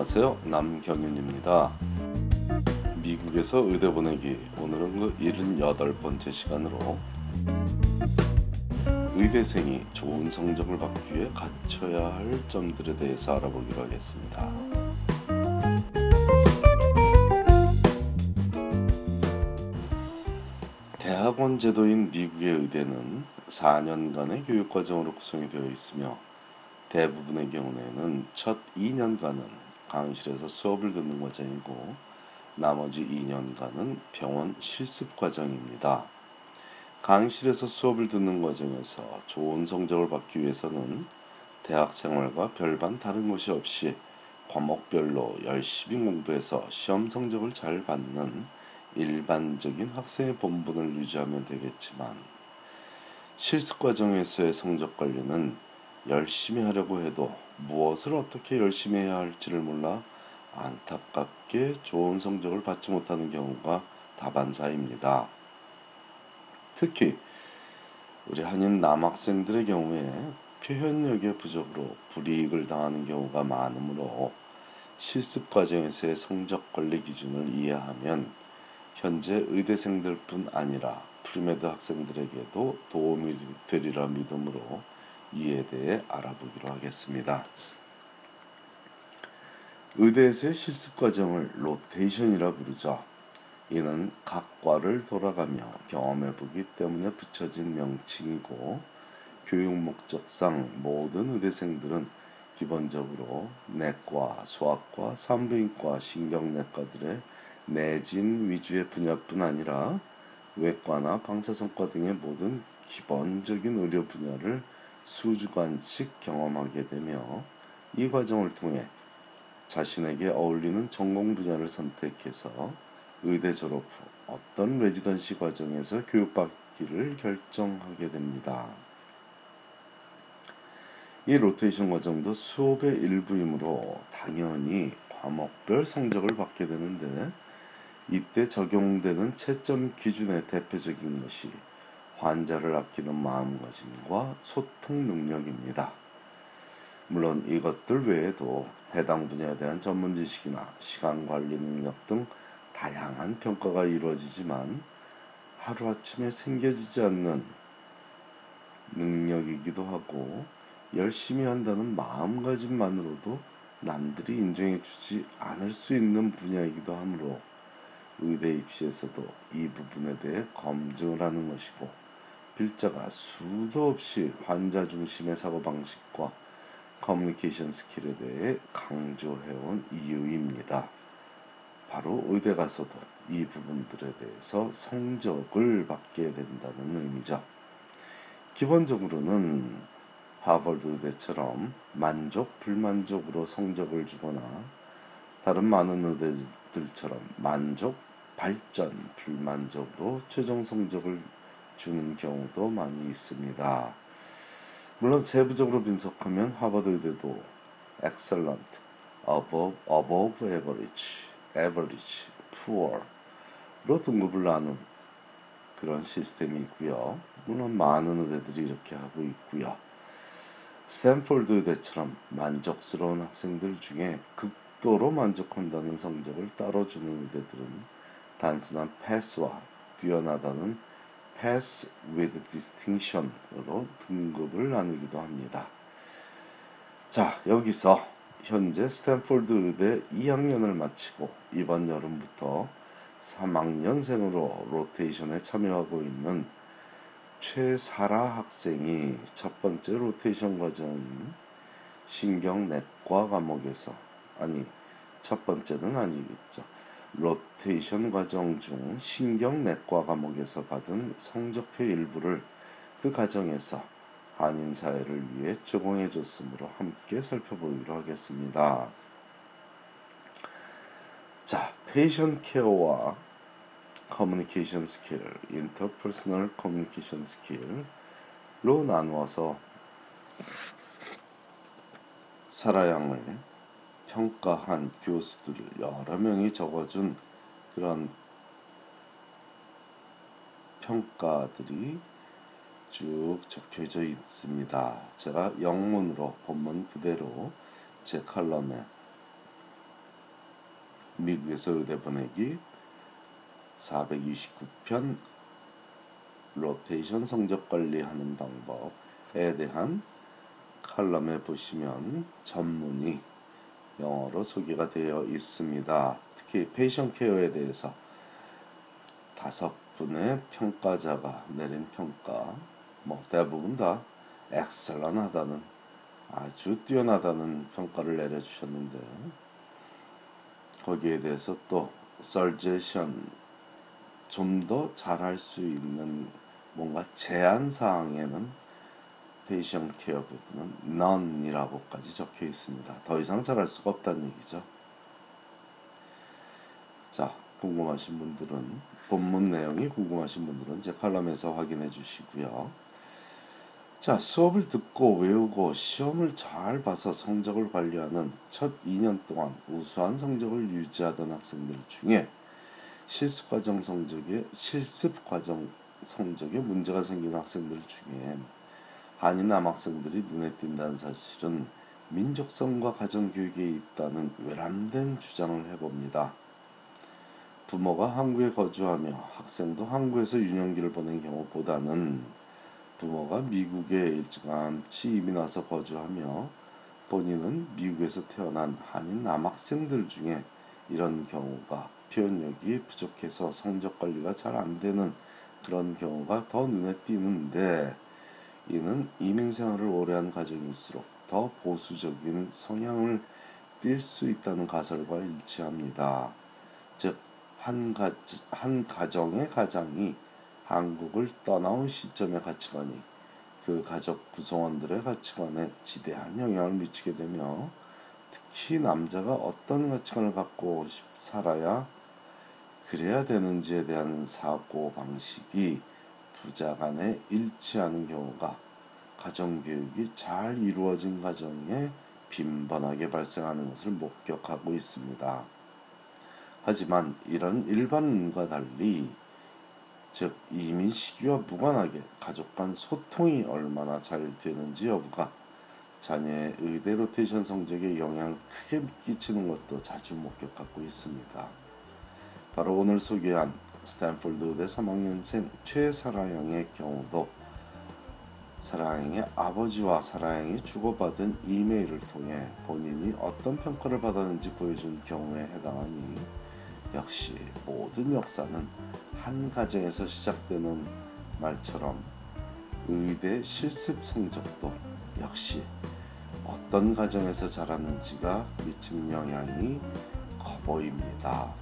안녕하세요. 남경윤입니다. 미국에서 의대 보내기 오늘은 그 78번째 시간으로 의대생이 좋은 성적을 받기 위해 갖춰야 할 점들에 대해서 알아보기로 하겠습니다. 대학원 제도인 미국의 의대는 4년간의 교육과정으로 구성이 되어 있으며 대부분의 경우에는 첫 2년간은 강의실에서 수업을 듣는 과정이고 나머지 2년간은 병원 실습 과정입니다. 강의실에서 수업을 듣는 과정에서 좋은 성적을 받기 위해서는 대학 생활과 별반 다른 것이 없이 과목별로 열심히 공부해서 시험 성적을 잘 받는 일반적인 학생의 본분을 유지하면 되겠지만 실습 과정에서의 성적 관리는 열심히 하려고 해도 무엇을 어떻게 열심히 해야 할지를 몰라 안타깝게 좋은 성적을 받지 못하는 경우가 다반사입니다. 특히 우리 한인 남학생들의 경우에 표현력의 부족으로 불이익을 당하는 경우가 많으므로 실습 과정에서의 성적 관리 기준을 이해하면 현재 의대생들뿐 아니라 pre-med 학생들에게도 도움이 되리라 믿음으로 이에 대해 알아보기로 하겠습니다. 의대에서의 실습 과정을 로테이션이라 부르죠. 이는 각 과를 돌아가며 경험해 보기 때문에 붙여진 명칭이고 교육 목적상 모든 의대생들은 기본적으로 내과, 소아과, 산부인과, 신경내과들의 내진 위주의 분야뿐 아니라 외과나 방사선과 등의 모든 기본적인 의료 분야를 수주간씩 경험하게 되며 이 과정을 통해 자신에게 어울리는 전공 분야를 선택해서 의대 졸업 후 어떤 레지던시 과정에서 교육받기를 결정하게 됩니다. 이 로테이션 과정도 수업의 일부이므로 당연히 과목별 성적을 받게 되는데 이때 적용되는 채점 기준의 대표적인 것이 환자를 아끼는 마음가짐과 소통 능력입니다. 물론 이것들 외에도 해당 분야에 대한 전문 지식이나 시간 관리 능력 등 다양한 평가가 이루어지지만 하루아침에 생겨지지 않는 능력이기도 하고 열심히 한다는 마음가짐만으로도 남들이 인정해 주지 않을 수 있는 분야이기도 하므로 의대 입시에서도 이 부분에 대해 검증을 하는 것이고 필자가 수도 없이 환자 중심의 사고 방식과 communication skill에 대해 강조해온 이유입니다. 바로 의대 가서도 이 부분들에 대해서 성적을 받게 된다는 의미죠. 기본적으로는 하버드 의대처럼 만족, 불만족으로 성적을 주거나 다른 많은 의대들처럼 만족, 발전, 불만족으로 최종 성적을 주는 경우도 많이 있습니다. 물론 세부적으로 분석하면 하버드 의대도 excellent, above, above average, average, poor로 등급을 나눈 그런 시스템이 있고요. 물론 많은 의대들이 이렇게 하고 있고요. 스탠포드 의대처럼 만족스러운 학생들 중에 극도로 만족한다는 성적을 따로 주는 의대들은 단순한 패스와 뛰어나다는 pass with distinction으로 등급을 나누기도 합니다. 자, 여기서 현재 스탠포드 의대 2학년을 마치고 이번 여름부터 3학년생으로 로테이션에 참여하고 있는 최사라 학생이 첫 번째 로테이션 과정인 신경내과 과목에서 아니 첫 번째는 아니겠죠. 로테이션 과정 중 신경내과 과목에서 받은 성적표 일부를 그 과정에서 한인 사회를 위해 제공해 줬으므로 함께 살펴보기로 하겠습니다. 자, patient care와 communication skill, interpersonal communication skill로 나누어서 사라양을 평가한 교수들 여러 명이 적어준 그런 평가들이 쭉 적혀져 있습니다. 제가 영문으로 본문 그대로 제 칼럼에 미국에서 의대 보내기 429편 로테이션 성적 관리하는 방법에 대한 칼럼에 보시면 전문이 영어로 소개가 되어 있습니다. 특히 페이션 케어에 대해서 다섯 분의 평가자가 내린 평가 뭐 대부분 다 excellent하다는 아주 뛰어나다는 평가를 내려주셨는데 거기에 대해서 또 suggestion 좀 더 잘할 수 있는 뭔가 제한 사항에는 patient care 부분은 none이라고까지 적혀 있습니다. 더 이상 잘할 수가 없다는 얘기죠. 자, 궁금하신 분들은 본문 내용이 궁금하신 분들은 제 칼럼에서 확인해 주시고요. 자, 수업을 듣고 외우고 시험을 잘 봐서 성적을 관리하는 첫 2년 동안 우수한 성적을 유지하던 학생들 중에 실습 과정 성적에 실습 과정 성적에 문제가 생긴 학생들 중에 한인 남학생들이 눈에 띈다는 사실은 민족성과 가정교육에 있다는 외람된 주장을 해봅니다. 부모가 한국에 거주하며 학생도 한국에서 유년기를 보낸 경우보다는 부모가 미국에 일찌감치 이민 와서 거주하며 본인은 미국에서 태어난 한인 남학생들 중에 이런 경우가 표현력이 부족해서 성적 관리가 잘 안 되는 그런 경우가 더 눈에 띄는데 이는 이민 생활을 오래 한 가정일수록 더 보수적인 성향을 띌 수 있다는 가설과 일치합니다. 즉, 한, 가, 한 가정의 가장이 한국을 떠나온 시점의 가치관이 그 가족 구성원들의 가치관에 지대한 영향을 미치게 되며 특히 남자가 어떤 가치관을 갖고 살아야 그래야 되는지에 대한 사고 방식이 부자 간에 일치하는 경우가 가정교육이 잘 이루어진 가정에 빈번하게 발생하는 것을 목격하고 있습니다. 하지만 이런 일반과 달리 즉 이민 시기와 무관하게 가족 간 소통이 얼마나 잘 되는지 여부가 자녀의 의대 로테이션 성적에 영향을 크게 끼치는 것도 자주 목격하고 있습니다. 바로 오늘 소개한 스탠폴드 의대 3학년생 최사라양의 경우도 사라양의 아버지와 사라양이 주고받은 이메일을 통해 본인이 어떤 평가를 받았는지 보여준 경우에 해당하니 역시 모든 역사는 한 가정에서 시작되는 말처럼 의대 실습 성적도 역시 어떤 가정에서 자랐는지가 미치는 영향이 커 보입니다.